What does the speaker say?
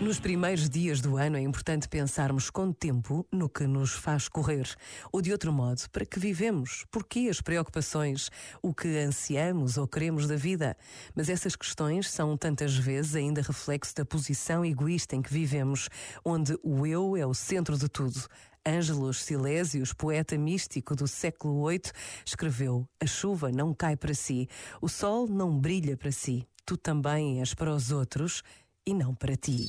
Nos primeiros dias do ano é importante pensarmos com tempo no que nos faz correr, ou de outro modo, para que vivemos, porquê as preocupações, o que ansiamos ou queremos da vida. Mas essas questões são tantas vezes ainda reflexo da posição egoísta em que vivemos, onde o eu é o centro de tudo. Ângelos Silésios, poeta místico do século VIII, escreveu: A chuva não cai para si, o sol não brilha para si, tu também és para os outros e não para ti.